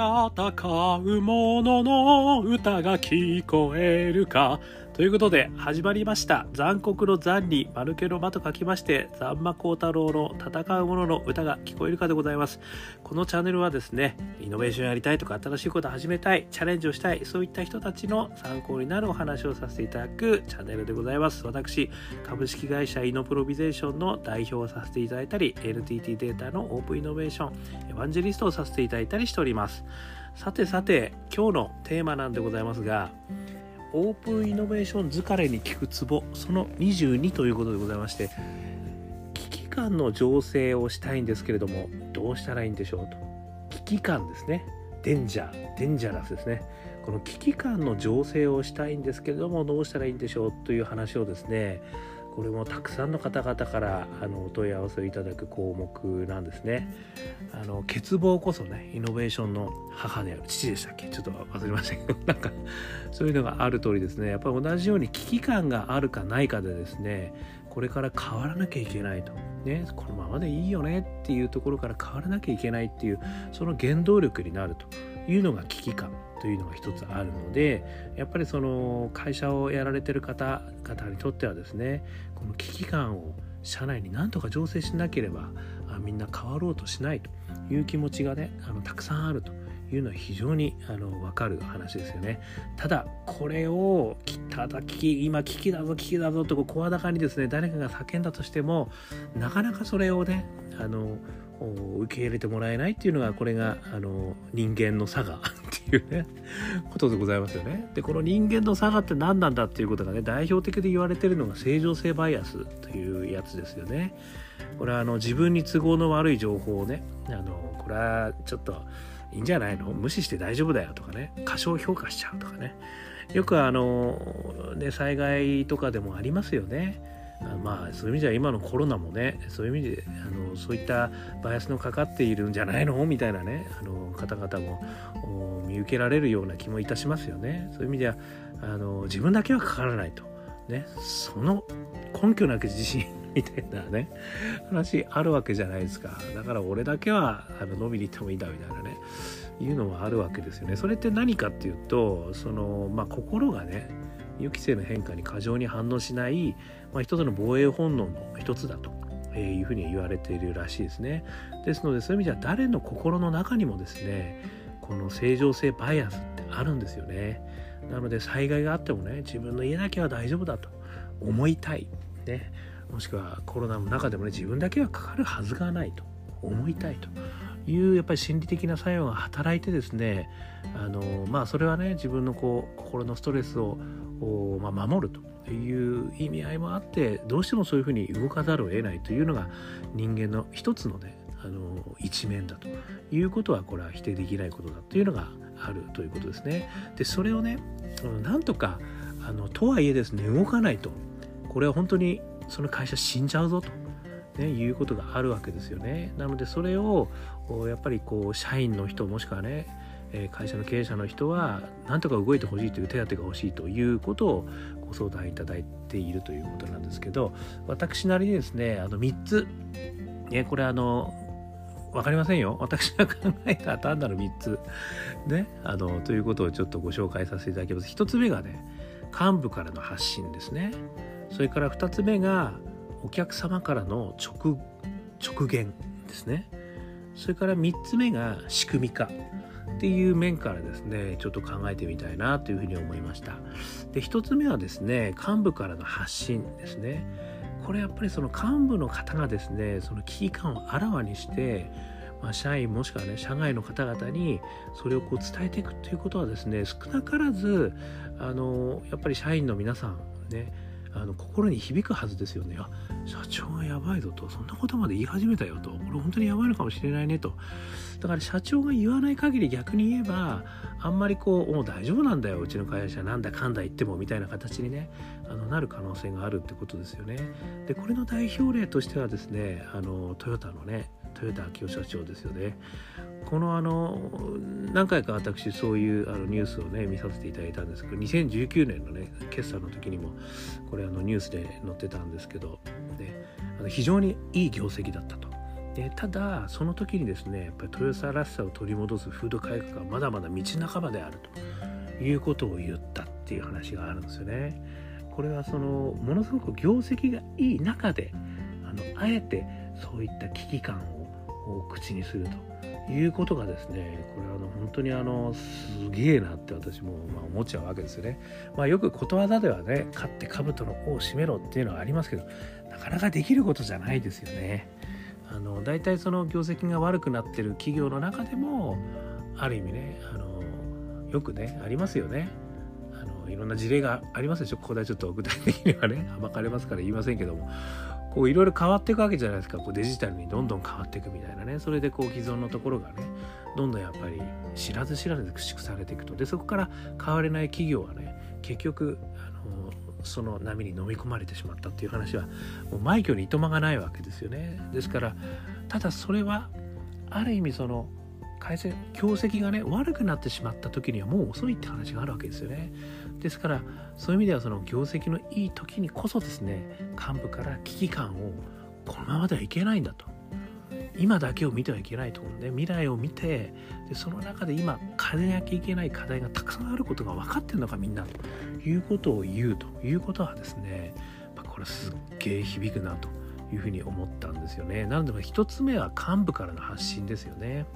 戦う者の歌が聞こえるか？ということで始まりました。残酷の残に丸けの間と書きまして残魔高太郎の戦う者の歌が聞こえるかでございます。このチャンネルはですねイノベーションやりたいとか新しいこと始めたいチャレンジをしたいそういった人たちの参考になるお話をさせていただくチャンネルでございます。私株式会社イノプロビゼーションの代表をさせていただいたり NTT データのオープンイノベーションエヴァンジェリストをさせていただいたりしております。さてさて今日のテーマなんでございますがオープンイノベーション疲れに効くツボその22ということでございまして危機感の醸成をしたいんですけれどもどうしたらいいんでしょうと。危機感ですね。デンジャーデンジャラスですね。この危機感の醸成をしたいんですけれどもどうしたらいいんでしょうという話をですねこれもたくさんの方々からあのお問い合わせをいただく項目なんですね。あの欠乏こそねイノベーションの母である父でしたっけ？ちょっと忘れましたけど なんかそういうのがある通りですね。やっぱり同じように危機感があるかないかでですねこれから変わらなきゃいけないと、ね、このままでいいよねっていうところから変わらなきゃいけないっていうその原動力になると。いうのが危機感というのが一つあるのでやっぱりその会社をやられてる方々にとってはですねこの危機感を社内になんとか醸成しなければあみんな変わろうとしないという気持ちがねあのたくさんあるというのは非常にあの分かる話ですよね。ただこれをただ危機今危機だぞ危機だぞと声高にですね誰かが叫んだとしてもなかなかそれをねあの受け入れてもらえないっていうのがこれがあの人間の差が っていうねことでございますよね。でこの人間の差がって何なんだっていうことがね代表的で言われてるのが正常性バイアスというやつですよね。これはあの自分に都合の悪い情報をねあのこれはちょっといいんじゃないの？無視して大丈夫だよとかね過小評価しちゃうとかねよくあのね災害とかでもありますよね。まあそういう意味では今のコロナもねそういう意味であのそういったバイアスのかかっているんじゃないの？みたいなねあの方々も見受けられるような気もいたしますよね。そういう意味ではあの自分だけはかからないと。ねその根拠なく自信みたいなね話あるわけじゃないですか。だから俺だけはあの飲みに行ってもいいんだみたいなねいうのはあるわけですよね。それって何かっていうとそのまあ心がね予期せぬ変化に過剰に反応しない、まあ、一つの防衛本能の一つだと。いうふうに言われているらしいですね。ですのでそういう意味では誰の心の中にもですねこの正常性バイアスってあるんですよね。なので災害があってもね自分の家だけは大丈夫だと思いたい、ね、もしくはコロナの中でもね自分だけはかかるはずがないと思いたいというやっぱり心理的な作用が働いてですねあのまあそれはね自分のこう心のストレスを、まあ、守るという意味合いもあってどうしてもそういうふうに動かざるを得ないというのが人間の一つのねあの一面だということはこれは否定できないことだというのがあるということですね。でそれをねなんとかあのとはいえですね動かないとこれは本当にその会社死んじゃうぞとね、いうことがあるわけですよね。なのでそれをやっぱりこう社員の人もしくはね会社の経営者の人は何とか動いてほしいという手当が欲しいということをご相談いただいているということなんですけど私なりにですねあの3つ、ね、これあの分かりませんよ。私が考えた単なる3つねあのということをちょっとご紹介させていただきます。1つ目がね幹部からの発信ですね。それから2つ目がお客様からの直直言ですね。それから3つ目が仕組み化っていう面からですねちょっと考えてみたいなというふうに思いました。で1つ目はですね幹部からの発信ですね。これやっぱりその幹部の方がですねその危機感をあらわにしてまあ、社員もしくはね社外の方々にそれをこう伝えていくということはですね少なからずあのやっぱり社員の皆さんねあの心に響くはずですよね。あ社長がやばいぞとそんなことまで言い始めたよとこれ本当にやばいのかもしれないねとだから社長が言わない限り逆に言えばあんまりこうもう大丈夫なんだようちの会社なんだかんだ言ってもみたいな形にねあのなる可能性があるってことですよね。でこれの代表例としてはですねあのトヨタのね豊田昭夫社長ですよね。このあの何回か私そういうあのニュースをね見させていただいたんですけど2019年のね決算の時にもこれあのニュースで載ってたんですけど、ね、あの非常にいい業績だったと。でただその時にですねやっぱり豊洲らしさを取り戻す風土改革はまだまだ道半ばであるということを言ったっていう話があるんですよね。これはそのものすごく業績がいい中であのあえてそういった危機感をを口にするということがですねこれはあの本当にあのすげえなって私もまあ思っちゃうわけですよね。まあ、よくことわざではね勝って兜の尾を締めろっていうのはありますけどなかなかできることじゃないですよね。あの大体その業績が悪くなってる企業の中でもある意味ねあのよくねありますよね。あのいろんな事例がありますでしょここではちょっと具体的にはね暴かれますから言いませんけどもこういろいろ変わっていくわけじゃないですか。こうデジタルにどんどん変わっていくみたいなね。それでこう既存のところがねどんどんやっぱり知らず知らず駆逐されていくと。でそこから変われない企業はね結局あのその波に飲み込まれてしまったっていう話はもう枚挙にいとまがないわけですよね。ですからただそれはある意味その改善業績がね悪くなってしまった時にはもう遅いって話があるわけですよね。ですからそういう意味ではその業績のいい時にこそですね幹部から危機感をこのままではいけないんだと今だけを見てはいけないと思うんで未来を見てでその中で今変えなきゃいけない課題がたくさんあることが分かってるのかみんなということを言うということはですねこれすっげえ響くなというふうに思ったんですよね。なので一つ目は幹部からの発信ですよね。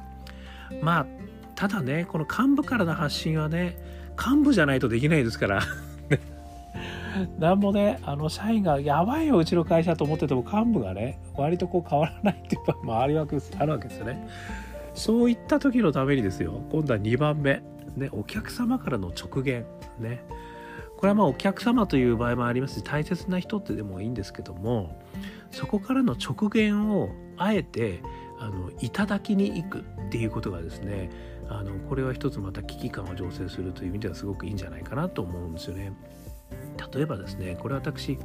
まあただねこの幹部からの発信はね幹部じゃないとできないですから なんもね、あの、社員が、やばいよ、うちの会社と思ってても、幹部がね、割とこう変わらないっていう場合もあるわけですよね。そういった時のためにですよ、今度は2番目、ね、お客様からの直言、ね。これはまあお客様という場合もありますし、大切な人ってでもいいんですけども、そこからの直言をあえて、あのいただきに行くっていうことがですねあのこれは一つまた危機感を醸成するという意味ではすごくいいんじゃないかなと思うんですよね。例えばですねこれ私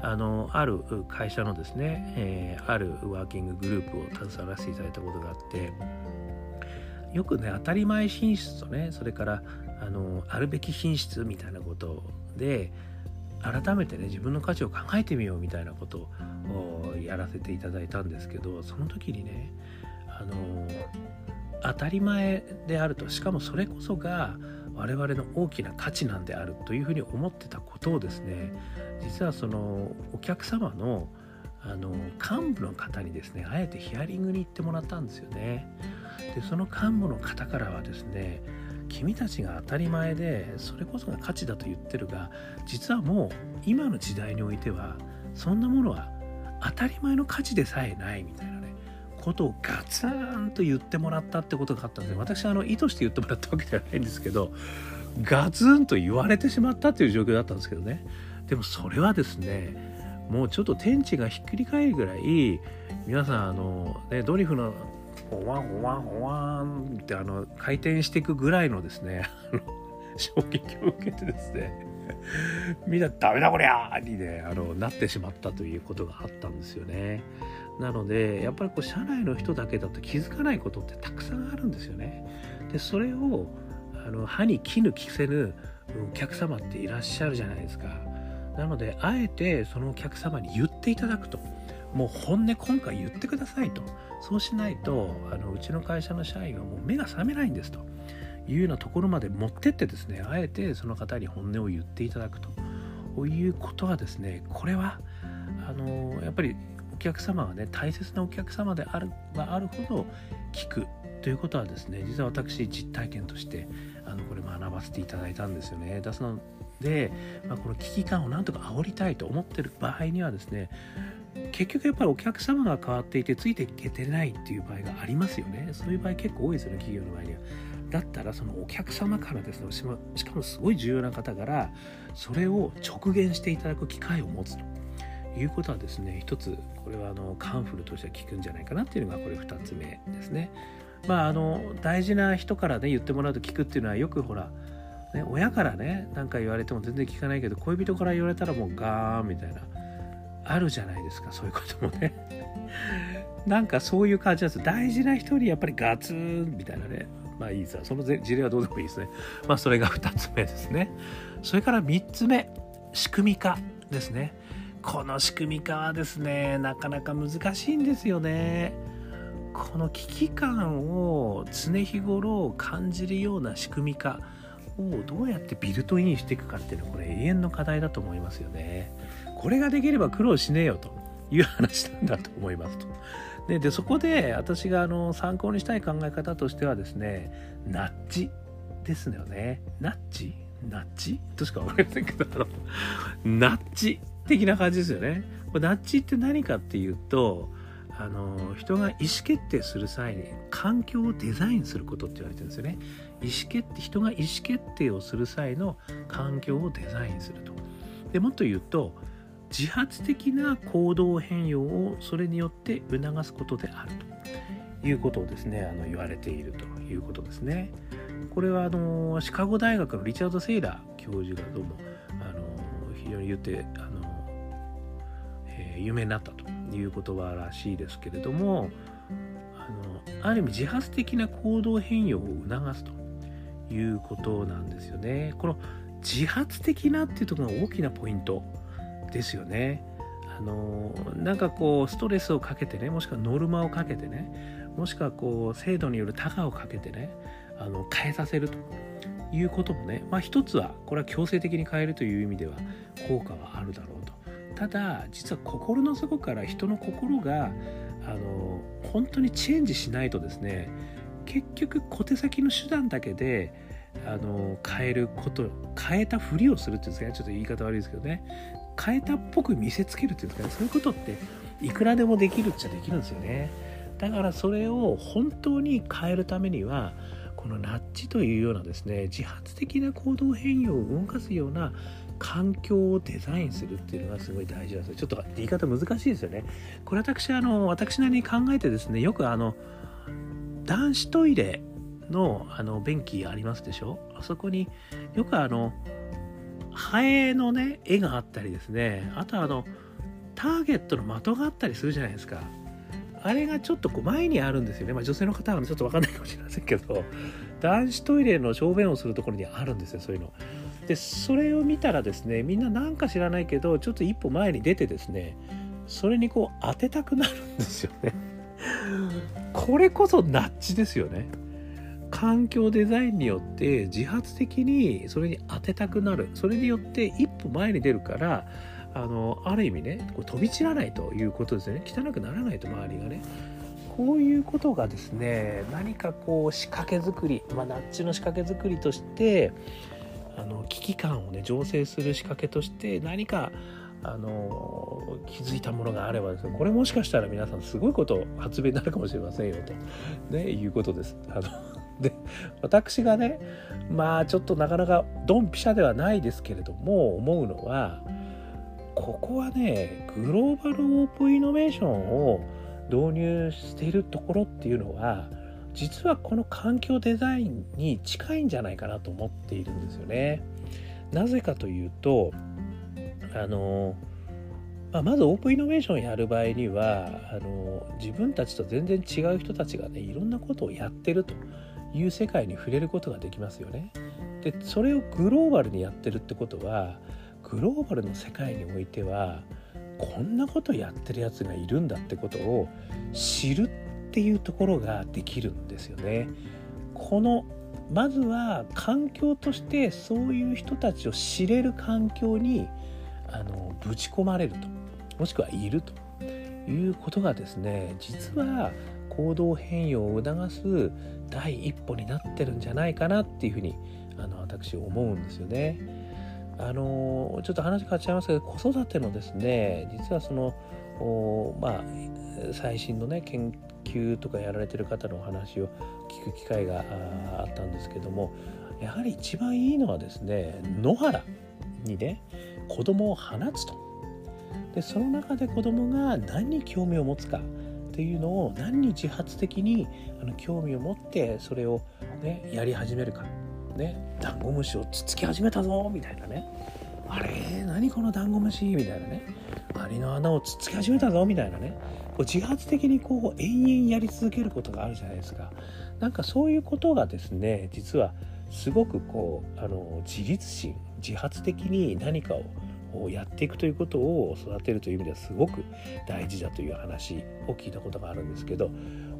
あのある会社のですね、えー、あるワーキンググループを携わらせていただいたことがあってよくね当たり前品質とねそれからあのあるべき品質みたいなことで改めてね自分の価値を考えてみようみたいなことをやらせていただいたんですけどその時にねあの当たり前であるとしかもそれこそが我々の大きな価値なんであるというふうに思ってたことをですね実はそのお客様のあの幹部の方にですねあえてヒアリングに行ってもらったんですよね。でその幹部の方からはですね君たちが当たり前でそれこそが価値だと言ってるが実はもう今の時代においてはそんなものは当たり前の価値でさえないみたいなことをガツンと言ってもらったってことがあったんで私はあの意図して言ってもらったわけではないんですけどガツンと言われてしまったという状況だったんですけどね。でもそれはですねもうちょっと天地がひっくり返るぐらい皆さんあの、ね、ドリフのほわんほわんほわんってあの回転していくぐらいのですね衝撃を受けてですねみんなダメだこりゃーにねあのなってしまったということがあったんですよねなのでやっぱりこう社内の人だけだと気づかないことってたくさんあるんですよね。でそれをあの歯に衣着せぬお客様っていらっしゃるじゃないですか。なのであえてそのお客様に言っていただくと。もう本音今回言ってくださいと。そうしないとあのうちの会社の社員はもう目が覚めないんですと。いうようなところまで持ってってですねあえてその方に本音を言っていただくと。いうことはですねこれはあのやっぱり客様はね大切なお客様であるがあるほど聞くということはですね実は私実体験としてあのこれ学ばせていただいたんですよね。ですので、まあ、この危機感をなんとか煽りたいと思ってる場合にはですね結局やっぱりお客様が変わっていてついていけてないっていう場合がありますよね。そういう場合結構多いですよね企業の場合には。だったらそのお客様からですねしかもすごい重要な方からそれを直言していただく機会を持つと。いうことはですね一つこれはあのカンフルとしては効くんじゃないかなっていうのがこれ2つ目ですね。まああの大事な人からね言ってもらうと聞くっていうのはよくほらね、親からね何か言われても全然聞かないけど恋人から言われたらもうガーンみたいなあるじゃないですかそういうこともね。なんかそういう感じなんです大事な人にやっぱりガツンみたいなね。まあいいさその事例はどうでもいいですね。まあそれが2つ目ですね。それから3つ目仕組み化ですね。この仕組み化はですねなかなか難しいんですよね。この危機感を常日頃感じるような仕組み化をどうやってビルトインしていくかっていうのはこれ永遠の課題だと思いますよね。これができれば苦労しねえよという話なんだと思いますと。ででそこで私があの参考にしたい考え方としてはですねナッジですよね。ナッジナッジとしか分かりませんけどナッジ的な感じですよね。これナッジって何かっていうとあの人が意思決定する際に環境をデザインすることって言われてるんですよね。意思決定人が意思決定をする際の環境をデザインすると。でもっと言うと自発的な行動変容をそれによって促すことであると。いうことをですねあの言われているということですね。これはあのシカゴ大学のリチャード・セイラー教授がどうもあの非常に言ってあ、有名になったという言葉らしいですけれどもあのある意味自発的な行動変容を促すということなんですよね。この自発的なっていうところが大きなポイントですよね。あのなんかこうストレスをかけてねもしくはノルマをかけてねもしくはこう制度によるタガをかけてねあの変えさせるということもねまあ一つはこれは強制的に変えるという意味では効果はあるだろうただ実は心の底から人の心があの本当にチェンジしないとですね結局小手先の手段だけであの変えること変えたふりをするっていうんですかねちょっと言い方悪いですけどね変えたっぽく見せつけるっていうんですかねそういうことっていくらでもできるっちゃできるんですよね。だからそれを本当に変えるためにはこのナッジというようなですね自発的な行動変容を動かすような環境をデザインするっていうのがすごい大事なんですよ。ちょっと言い方難しいですよね。これ私あの私なりに考えてですねよくあの男子トイレのあの便器ありますでしょ？あそこによくあのハエのね絵があったりですね。あとあのターゲットの的があったりするじゃないですか。あれがちょっとこう前にあるんですよね、まあ、女性の方はちょっと分かんないかもしれませんけど。男子トイレの小便をするところにあるんですよそういうの。でそれを見たらですねみんななんか知らないけどちょっと一歩前に出てですねそれにこう当てたくなるんですよね。これこそナッチですよね。環境デザインによって自発的にそれに当てたくなる。それによって一歩前に出るからあのある意味ねこう飛び散らないということですね。汚くならないと周りがね。こういうことがですね何かこう仕掛け作り、まあ、ナッチの仕掛け作りとしてあの危機感をね醸成する仕掛けとして何かあの気づいたものがあればですねこれもしかしたら皆さんすごいこと発明になるかもしれませんよと、ね、いうことです。あの で私がねまあちょっとなかなかドンピシャではないですけれども思うのはここはねグローバルオープンイノベーションを導入しているところっていうのは実はこの環境デザインに近いんじゃないかなと思っているんですよね。なぜかというとあの、まあ、まずオープンイノベーションやる場合にはあの自分たちと全然違う人たちがねいろんなことをやってるという世界に触れることができますよね。でそれをグローバルにやってるってことはグローバルの世界においてはこんなことやってるやつがいるんだってことを知るっていうところができるんですよね。このまずは環境としてそういう人たちを知れる環境にあのぶち込まれるともしくはいるということがですね実は行動変容を促す第一歩になってるんじゃないかなっていうふうにあの私思うんですよね。あのちょっと話変わっちゃいますけど子育てのですね実はそのまあ最新のね研究とかやられてる方のお話を聞く機会があったんですけどもやはり一番いいのはですね野原にね子供を放つと。でその中で子供が何に興味を持つかっていうのを何に自発的にあの興味を持ってそれを、ね、やり始めるか、ね、ダンゴムシをつつき始めたぞみたいなね。あれ何このダンゴムシ？みたいなね。アリの穴をつつき始めたぞみたいなね。こう自発的にこう延々やり続けることがあるじゃないですかなんかそういうことがですね実はすごくこうあの自立心自発的に何かをやっていくということを育てるという意味ではすごく大事だという話を聞いたことがあるんですけど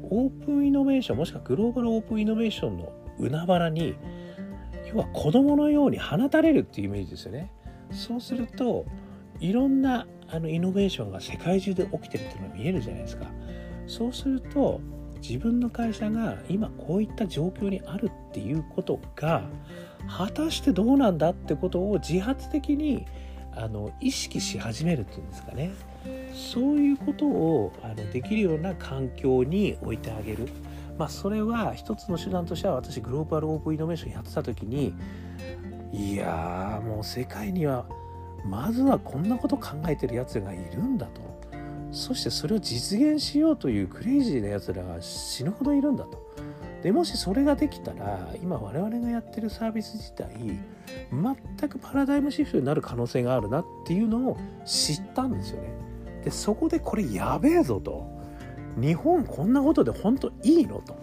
オープンイノベーションもしくはグローバルオープンイノベーションの海原に要は子供のように放たれるっていうイメージですよね。そうするといろんなあのイノベーションが世界中で起きてるっていうのが見えるじゃないですか。そうすると自分の会社が今こういった状況にあるっていうことが果たしてどうなんだってことを自発的にあの意識し始めるっていうんですかねそういうことをあのできるような環境に置いてあげる、まあ、それは一つの手段としては私グローバルオープンイノベーションやってた時にいやもう世界にはまずはこんなこと考えてるやつがいるんだと。そしてそれを実現しようというクレイジーなやつらが死ぬほどいるんだと。でもしそれができたら今我々がやってるサービス自体全くパラダイムシフトになる可能性があるなっていうのを知ったんですよね。でそこでこれやべえぞと。日本こんなことで本当いいのと。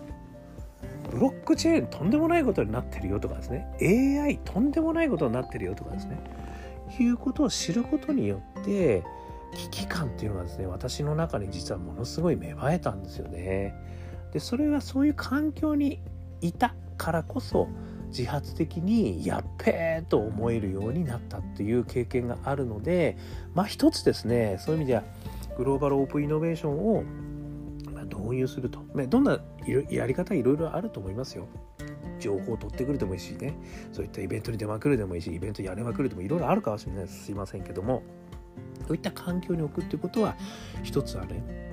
ブロックチェーンとんでもないことになってるよとかですね。AI とんでもないことになってるよとかですね。いうことを知ることによって危機感っていうのがですね私の中に実はものすごい芽生えたんですよね。でそれはそういう環境にいたからこそ自発的にやっべえと思えるようになったっていう経験があるのでまあ一つですねそういう意味ではグローバルオープンイノベーションを導入すると、ね、どんなやり方いろいろあると思いますよ。情報を取ってくるでもいいしねそういったイベントに出まくるでもいいしイベントやれまくるでもいろいろあるかもしれないすいませんけどもそういった環境に置くっていうことは一つはね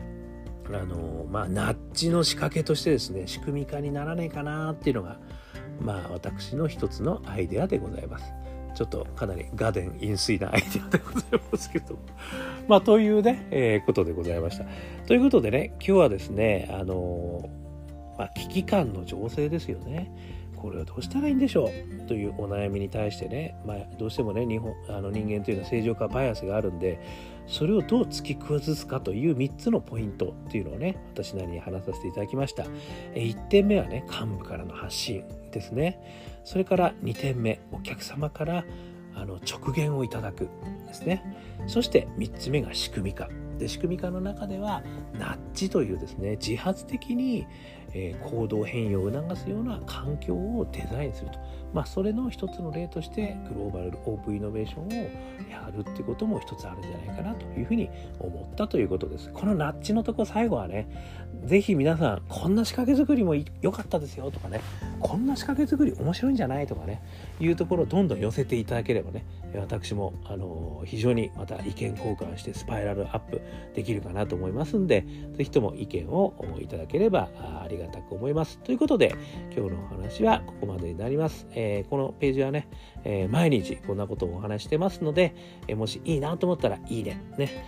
あのまあナッジの仕掛けとしてですね仕組み化にならないかなっていうのがまあ私の一つのアイデアでございます。ちょっとかなり画伝飲水なアイデアでございますけども。まあというね、えー、ことでございました。ということでね、今日はですね、あのまあ、危機感の情勢ですよね。これはどうしたらいいんでしょうというお悩みに対してね、まあ、どうしてもね日本あの人間というのは正常化バイアスがあるんでそれをどう突き崩すかという3つのポイントっていうのをね私なりに話させていただきました。1点目はね幹部からの発信ですね。それから2点目お客様からあの直言をいただくですね。そして3つ目が仕組み化。で仕組み化の中ではナッジというですね自発的にえー、行動変容を促すような環境をデザインすると、まあ、それの一つの例としてグローバルオープンイノベーションをやるってことも一つあるんじゃないかなというふうに思ったということです。このナッジのとこ最後はね是非皆さんこんな仕掛け作りも良かったですよとかね。こんな仕掛け作り面白いんじゃないとかね。いうところをどんどん寄せていただければね私もあの非常にまた意見交換してスパイラルアップできるかなと思いますんで是非とも意見をいただければありがたく思います。ということで今日のお話はここまでになります。えー、このページはね、えー、毎日こんなことをお話してますので、えー、もしいいなと思ったらいいね、ね、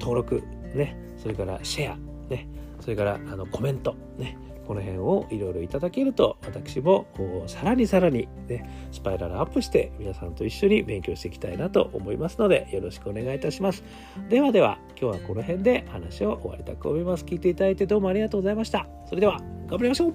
登録、ね、それからシェア、ね、それからあのコメント、ね、この辺をいろいろいただけると私もさらにさらにねスパイラルアップして皆さんと一緒に勉強していきたいなと思いますのでよろしくお願いいたします。ではでは今日はこの辺で話を終わりたく思います。聞いていただいてどうもありがとうございました。それでは頑張りましょう。